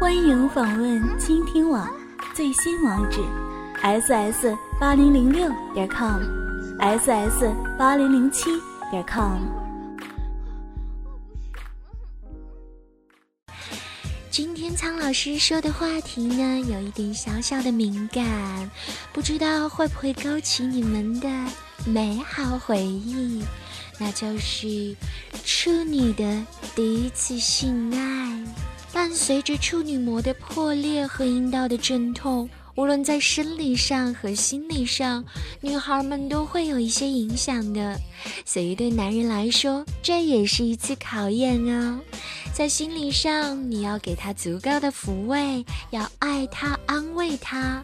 欢迎访问倾听网最新网址：ss 八零零六点 com，ss 八零零七点 com。今天苍老师说的话题呢，有一点小小的敏感，不知道会不会勾起你们的美好回忆，那就是处女的第一次性爱，伴随着处女膜的破裂和阴道的阵痛。无论在生理上和心理上，女孩们都会有一些影响的，所以对男人来说，这也是一次考验哦。在心理上，你要给他足够的抚慰，要爱他、安慰他，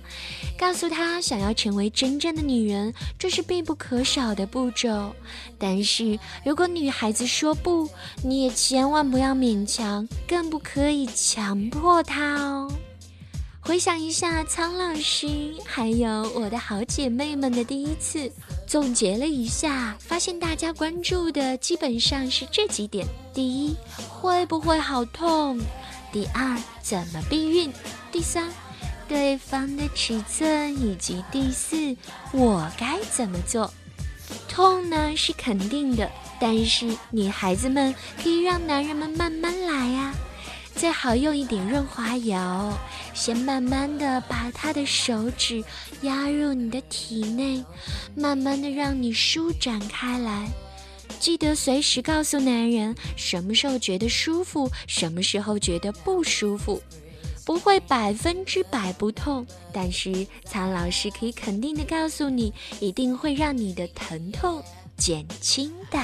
告诉他，想要成为真正的女人，这是必不可少的步骤。但是如果女孩子说不，你也千万不要勉强，更不可以强迫她哦。回想一下苍老师还有我的好姐妹们的第一次，总结了一下，发现大家关注的基本上是这几点：第一，会不会好痛；第二，怎么避孕；第三，对方的尺寸；以及第四，我该怎么做。痛呢是肯定的，但是女孩子们可以让男人们慢慢来呀。最好用一点润滑油，先慢慢的把他的手指压入你的体内，慢慢的让你舒展开来。记得随时告诉男人什么时候觉得舒服，什么时候觉得不舒服。不会百分之百不痛，但是苍老师可以肯定的告诉你，一定会让你的疼痛减轻的。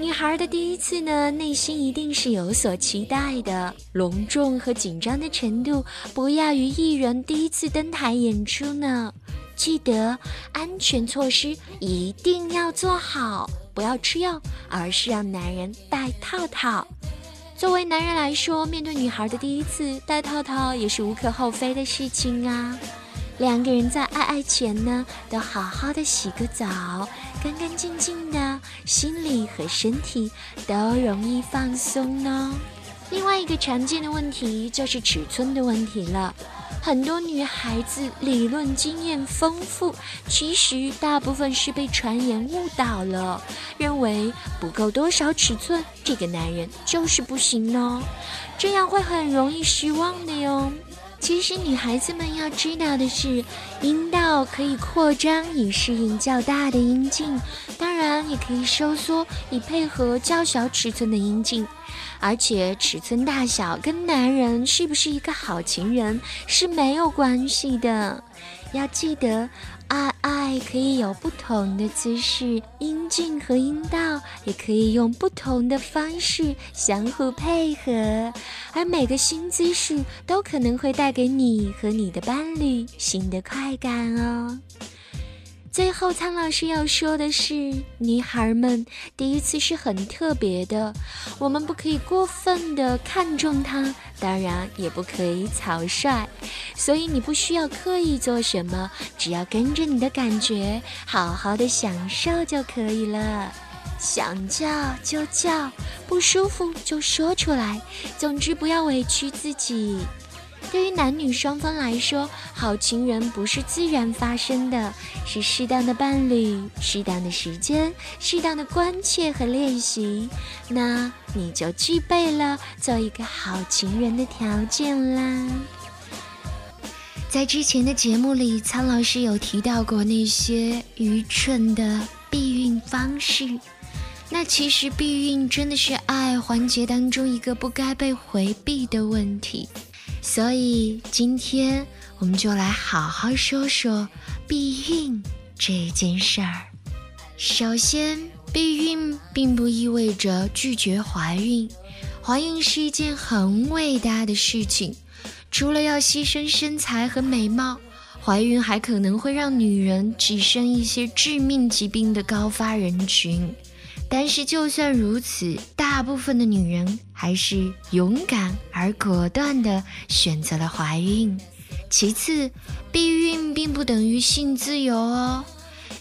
女孩的第一次呢，内心一定是有所期待的，隆重和紧张的程度不亚于艺人第一次登台演出呢。记得安全措施一定要做好，不要吃药，而是让男人戴套套。作为男人来说，面对女孩的第一次戴套套也是无可厚非的事情啊。两个人在爱爱前呢，都好好的洗个澡，干干净净的，心理和身体都容易放松呢。另外一个常见的问题就是尺寸的问题了。很多女孩子理论经验丰富，其实大部分是被传言误导了，认为不够多少尺寸，这个男人就是不行呢，这样会很容易失望的哟。其实女孩子们要知道的是，阴道可以扩张以适应较大的阴茎，当当然也可以收缩以配合较小尺寸的阴茎。而且尺寸大小跟男人是不是一个好情人是没有关系的。要记得，爱爱可以有不同的姿势，阴茎和阴道也可以用不同的方式相互配合，而每个新姿势都可能会带给你和你的伴侣新的快感哦。最后，苍老师要说的是，女孩们第一次是很特别的，我们不可以过分的看重它，当然也不可以草率，所以你不需要刻意做什么，只要跟着你的感觉，好好的享受就可以了。想叫就叫，不舒服就说出来，总之不要委屈自己。对于男女双方来说，好情人不是自然发生的，是适当的伴侣、适当的时间、适当的关切和练习，那你就具备了做一个好情人的条件啦。在之前的节目里，苍老师有提到过那些愚蠢的避孕方式，那其实避孕真的是爱环节当中一个不该被回避的问题。所以今天我们就来好好说说避孕这件事儿。首先，避孕并不意味着拒绝怀孕，怀孕是一件很伟大的事情。除了要牺牲身材和美貌，怀孕还可能会让女人跻身一些致命疾病的高发人群。但是，就算如此，大部分的女人还是勇敢而果断地选择了怀孕。其次，避孕并不等于性自由哦。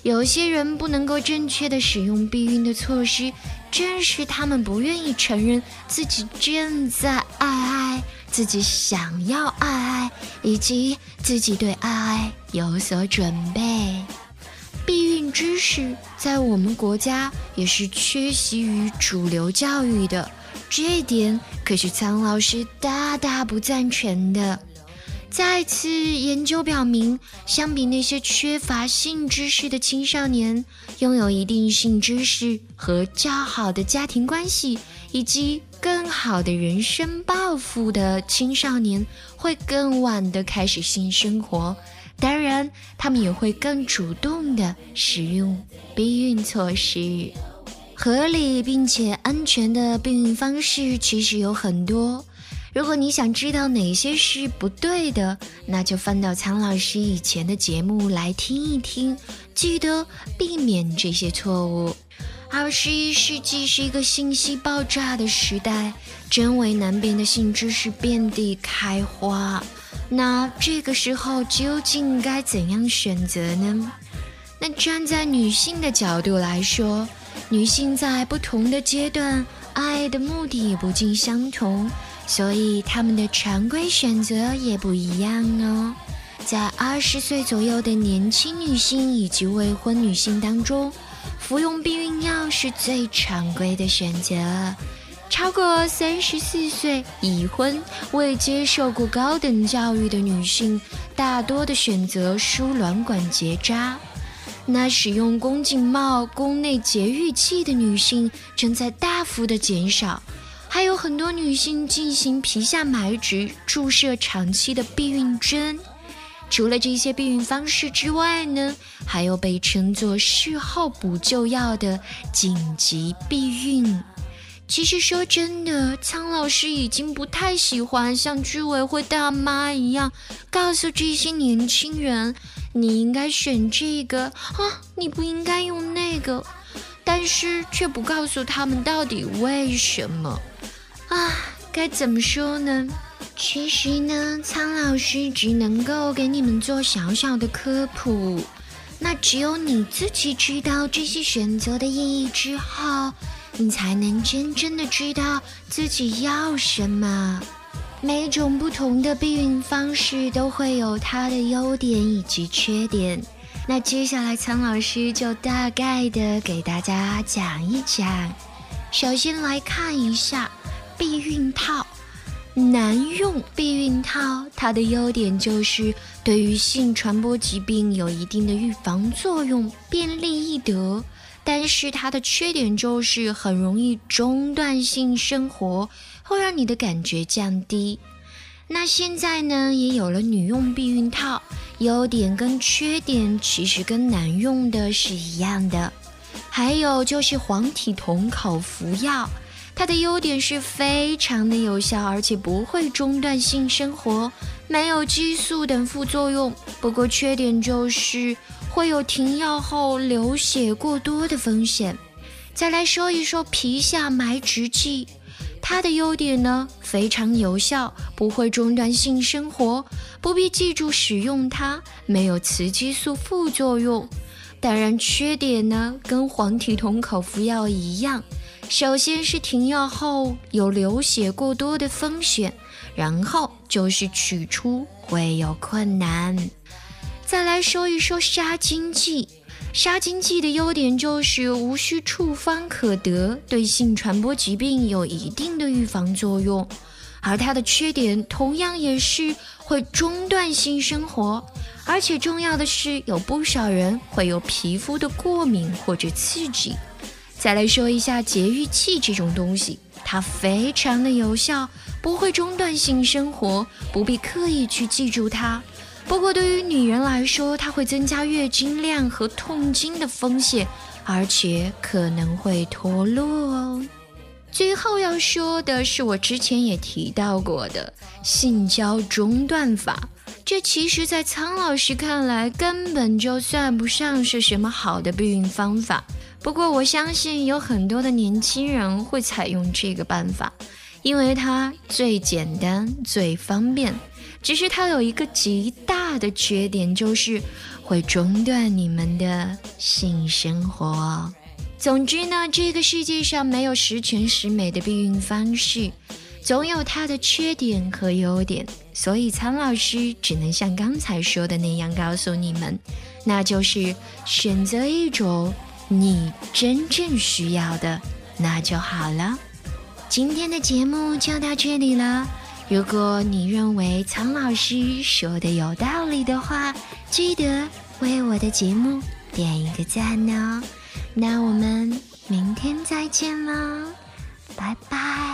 有些人不能够正确的使用避孕的措施，正是他们不愿意承认自己正在爱爱，自己想要爱爱，以及自己对爱爱有所准备。知识在我们国家也是缺席于主流教育的，这一点可是苍老师大大不赞成的。再次研究表明，相比那些缺乏性知识的青少年，拥有一定性知识和较好的家庭关系，以及更好的人生抱负的青少年，会更晚的开始性生活。当然，他们也会更主动地使用避孕措施。合理并且安全的避孕方式其实有很多。如果你想知道哪些是不对的，那就翻到苍老师以前的节目来听一听，记得避免这些错误。二十一世纪是一个信息爆炸的时代，真伪难辨的性知识遍地开花。那这个时候究竟该怎样选择呢？那站在女性的角度来说，女性在不同的阶段，爱的目的也不尽相同。所以她们的常规选择也不一样哦。在二十岁左右的年轻女性以及未婚女性当中，服用避孕药是最常规的选择。超过三十四岁、已婚、未接受过高等教育的女性，大多的选择输卵管结扎。那使用宫颈帽、宫内节育器的女性正在大幅的减少。还有很多女性进行皮下埋植、注射长期的避孕针。除了这些避孕方式之外呢，还有被称作事后补救药的紧急避孕。其实说真的，苍老师已经不太喜欢像居委会大妈一样告诉这些年轻人：“你应该选这个啊，你不应该用那个。”但是却不告诉他们到底为什么。啊，该怎么说呢？其实呢，苍老师只能够给你们做小小的科普。那只有你自己知道这些选择的意义之后，你才能真正的知道自己要什么。每种不同的避孕方式都会有它的优点以及缺点。那接下来，苍老师就大概的给大家讲一讲。首先来看一下。避孕套，男用避孕套，它的优点就是对于性传播疾病有一定的预防作用，便利易得。但是它的缺点就是很容易中断性生活，会让你的感觉降低。那现在呢，也有了女用避孕套，优点跟缺点其实跟男用的是一样的。还有就是黄体酮口服药。它的优点是非常的有效，而且不会中断性生活，没有激素等副作用。不过缺点就是会有停药后流血过多的风险。再来说一说皮下埋植剂，它的优点呢非常有效，不会中断性生活，不必记住使用它，没有雌激素副作用。当然缺点呢跟黄体酮口服药一样。首先是停药后有流血过多的风险，然后就是取出会有困难。再来说一说杀精剂，杀精剂的优点就是无需处方可得，对性传播疾病有一定的预防作用。而它的缺点同样也是会中断性生活，而且重要的是有不少人会有皮肤的过敏或者刺激。再来说一下节育器这种东西，它非常的有效，不会中断性生活，不必刻意去记住它。不过对于女人来说，它会增加月经量和痛经的风险，而且可能会脱落哦。最后要说的是，我之前也提到过的性交中断法，这其实在苍老师看来，根本就算不上是什么好的避孕方法。不过我相信有很多的年轻人会采用这个办法，因为它最简单、最方便。只是它有一个极大的缺点，就是会中断你们的性生活。总之呢，这个世界上没有十全十美的避孕方式。总有它的缺点和优点，所以苍老师只能像刚才说的那样告诉你们，那就是选择一种你真正需要的，那就好了。今天的节目就到这里了。如果你认为苍老师说的有道理的话，记得为我的节目点一个赞哦。那我们明天再见了，拜拜。